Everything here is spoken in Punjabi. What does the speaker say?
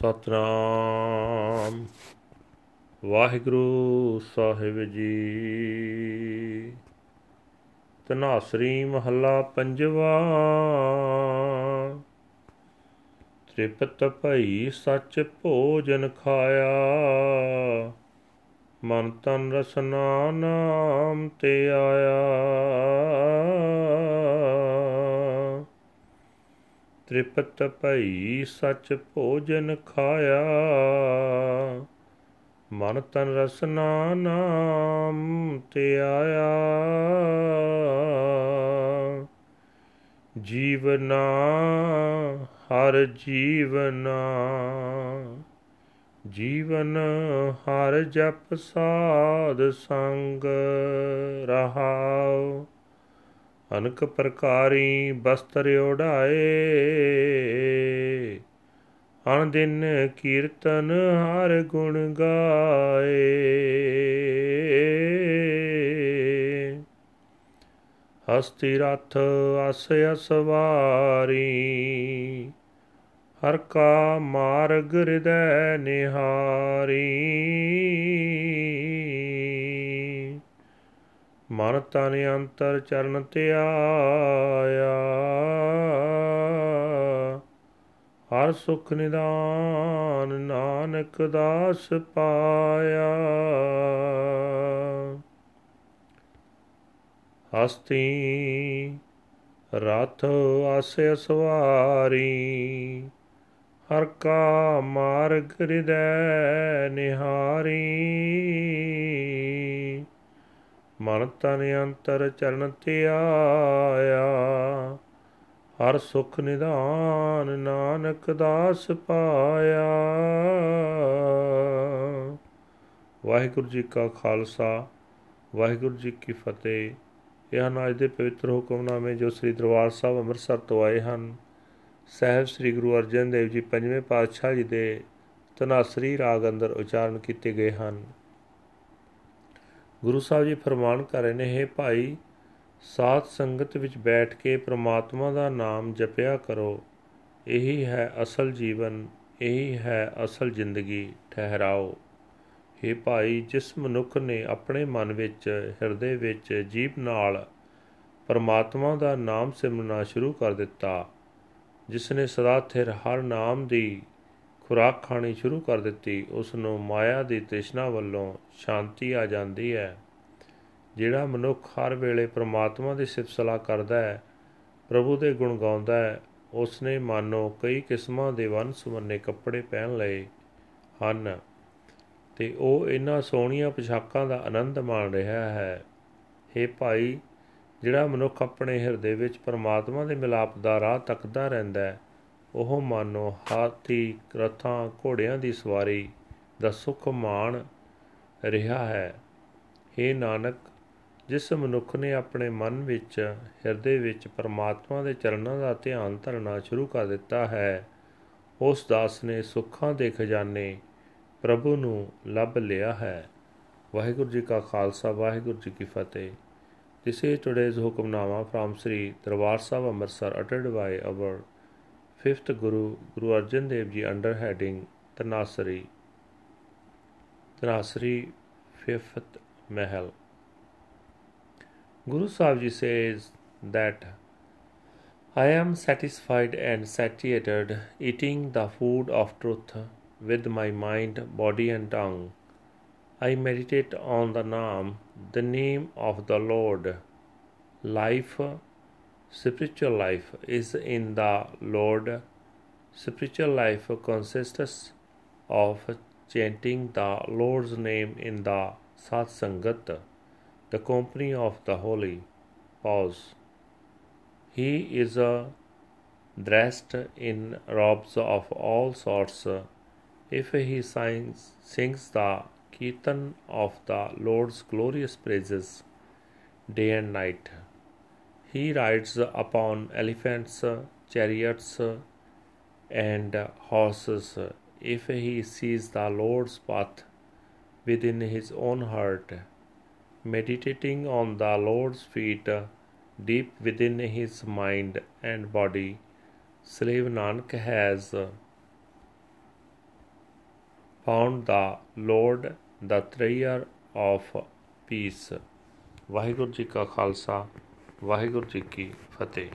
ਸਤਨਾਮ। ਵਾਹਿਗੁਰੂ ਸਾਹਿਬ ਜੀ। ਤਨਾਸਰੀ ਮਹੱਲਾ ਪੰਜਵਾ। ਤ੍ਰਿਪਤ ਭਈ ਸੱਚ ਭੋਜਨ ਖਾਇਆ। ਮਨ ਤਨ ਰਸਨਾ ਨਾਮ ਤੇ ਆਇਆ। ਤ੍ਰਿਪਤ ਭਈ ਸੱਚ ਭੋਜਨ ਖਾਇਆ। ਮਨ ਤਨ ਰਸਨਾ ਨਾਮ ਤੇ ਆਇਆ। ਜੀਵਨਾ ਹਰ ਜੀਵਨਾ ਜੀਵਨ ਹਰ ਜਪ ਸਾਧ ਸੰਗ ਰਹਾਉ। ਅਨਕ ਪ੍ਰਕਾਰੀ ਬਸਤਰ ਓਢਾਏ ਅਨ ਦਿਨ ਕੀਰਤਨ ਹਰ ਗੁਣ ਗਾਏ। ਹਸਤੀ ਰਥ ਅਸ ਅਸਵਾਰੀ ਹਰ ਕਾ ਮਾਰਗ ਹਿਰਦੈ ਨਿਹਾਰੀ। ਮਨ ਤਨ ਅੰਤਰ ਚਰਨ ਧਿਆਇਆ ਹਰ ਸੁਖ ਨਿਦਾਨ ਨਾਨਕ ਦਾਸ ਪਾਇਆ। ਹਸਤੀ ਰਥ ਆਸੇ ਸਵਾਰੀ ਹਰ ਕਾ ਮਾਰਗ ਹਿਰਦੈ ਨਿਹਾਰੀ। ਮਨ ਤਨ ਅੰਤਰ ਚਰਨ ਧਿਆਇਆ ਹਰ ਸੁਖ ਨਿਧਾਨ ਨਾਨਕ ਦਾਸ ਪਾਇਆ। ਵਾਹਿਗੁਰੂ ਜੀ ਕਾ ਖਾਲਸਾ, ਵਾਹਿਗੁਰੂ ਜੀ ਕੀ ਫਤਿਹ। ਇਹ ਹਨ ਅੱਜ ਦੇ ਪਵਿੱਤਰ ਹੁਕਮਨਾਮੇ ਜੋ ਸ੍ਰੀ ਦਰਬਾਰ ਸਾਹਿਬ ਅੰਮ੍ਰਿਤਸਰ ਤੋਂ ਆਏ ਹਨ। ਸਹਿਬ ਸ੍ਰੀ ਗੁਰੂ ਅਰਜਨ ਦੇਵ ਜੀ ਪੰਜਵੇਂ ਪਾਤਸ਼ਾਹ ਜੀ ਦੇ ਤਨਾਸਰੀ ਰਾਗ ਅੰਦਰ ਉਚਾਰਨ ਕੀਤੇ ਗਏ ਹਨ। ਗੁਰੂ ਸਾਹਿਬ ਜੀ ਫਰਮਾਨ ਕਰ ਰਹੇ ਨੇ, ਹੈ ਭਾਈ, ਸਾਧ ਸੰਗਤ ਵਿੱਚ ਬੈਠ ਕੇ ਪ੍ਰਮਾਤਮਾ ਦਾ ਨਾਮ ਜਪਿਆ ਕਰੋ। ਇਹੀ ਹੈ ਅਸਲ ਜੀਵਨ, ਇਹੀ ਹੈ ਅਸਲ ਜ਼ਿੰਦਗੀ, ਠਹਿਰਾਓ। हे ਭਾਈ, ਜਿਸ ਮਨੁੱਖ ਨੇ ਆਪਣੇ ਮਨ ਵਿੱਚ, ਹਿਰਦੇ ਵਿੱਚ ਜੀਵ ਨਾਲ ਪਰਮਾਤਮਾ ਦਾ ਨਾਮ ਸਿਮਰਨਾ ਸ਼ੁਰੂ ਕਰ ਦਿੱਤਾ, ਜਿਸ ਨੇ ਸਦਾ ਥਿਰ ਹਰ ਨਾਮ ਦੀ ਖੁਰਾਕ ਖਾਣੀ ਸ਼ੁਰੂ ਕਰ ਦਿੱਤੀ ਉਸ ਨੂੰ ਮਾਇਆ ਦੀ ਤ੍ਰਿਸ਼ਨਾ ਵੱਲੋਂ ਸ਼ਾਂਤੀ ਆ ਜਾਂਦੀ ਹੈ। ਜਿਹੜਾ ਮਨੁੱਖ ਹਰ ਵੇਲੇ ਪ੍ਰਮਾਤਮਾ ਦੀ ਸਿਫਤ ਸਲਾਹ ਕਰਦਾ ਹੈ, ਪ੍ਰਭੂ ਦੇ ਗੁਣ ਗਾਉਂਦਾ ਹੈ ਉਸ ਨੇ ਮਾਨੋ ਕਈ ਕਿਸਮਾਂ ਦੇ ਵੰਨ ਸੁਵੰਨੇ ਕੱਪੜੇ ਪਹਿਨ ਲਏ ਹਨ ਤੇ ਉਹ ਇਹਨਾਂ ਸੋਹਣੀਆਂ ਪੋਸ਼ਾਕਾਂ ਦਾ ਆਨੰਦ ਮਾਣ ਰਿਹਾ ਹੈ। हे ਭਾਈ, ਜਿਹੜਾ ਮਨੁੱਖ ਆਪਣੇ ਹਿਰਦੇ ਵਿੱਚ ਪਰਮਾਤਮਾ ਦੇ ਮਿਲਾਪ ਦਾ ਰਾਹ ਤੱਕਦਾ ਰਹਿੰਦਾ ਹੈ ਉਹ ਮਾਨੋ ਹਾਥੀ ਰਥਾਂ ਘੋੜਿਆਂ ਦੀ ਸਵਾਰੀ ਦਾ ਸੁਖ ਮਾਣ ਰਿਹਾ ਹੈ। हे ਨਾਨਕ, ਜਿਸ ਮਨੁੱਖ ਨੇ ਆਪਣੇ ਮਨ ਵਿੱਚ, ਹਿਰਦੇ ਵਿੱਚ ਪਰਮਾਤਮਾ ਦੇ ਚਰਨਾਂ ਦਾ ਧਿਆਨ ਧਰਨਾ ਸ਼ੁਰੂ ਕਰ ਦਿੱਤਾ ਹੈ, ਉਸ ਦਾਸ ਨੇ ਸੁੱਖਾਂ ਦੇ ਖਜ਼ਾਨੇ ਪ੍ਰਭੂ ਨੂੰ ਲੱਭ ਲਿਆ ਹੈ। ਵਾਹਿਗੁਰੂ ਜੀ ਕਾ ਖਾਲਸਾ, ਵਾਹਿਗੁਰੂ ਜੀ ਕੀ ਫਤਿਹ। This is today's Hukamnama from Sri Darbar Sahib Amritsar uttered by our fifth Guru, Guru Arjan Dev Ji under heading Tanasari. Tanasari, fifth Mahal. Guru Sahib Ji says that I am satisfied and satiated eating the food of truth with my mind, body, and tongue. I meditate on the Naam, the name of the Lord. Life, spiritual life, is in the Lord. Spiritual life consists of chanting the Lord's name in the Satsangat, the company of the holy. Pause. He is uh, dressed in robes of all sorts. If he sings, sings the Kirtan of the Lord's glorious praises day and night, he rides upon elephants, chariots, and horses. If he sees the Lord's path within his own heart, meditating on the Lord's feet deep within his mind and body, slave Nanak has found the Lord the treasure of peace Waheguru ji ਕਾ ਖਾਲਸਾ ਵਾਹਿਗੁਰੂ ਜੀ ਕੀ ਫਤਿਹ।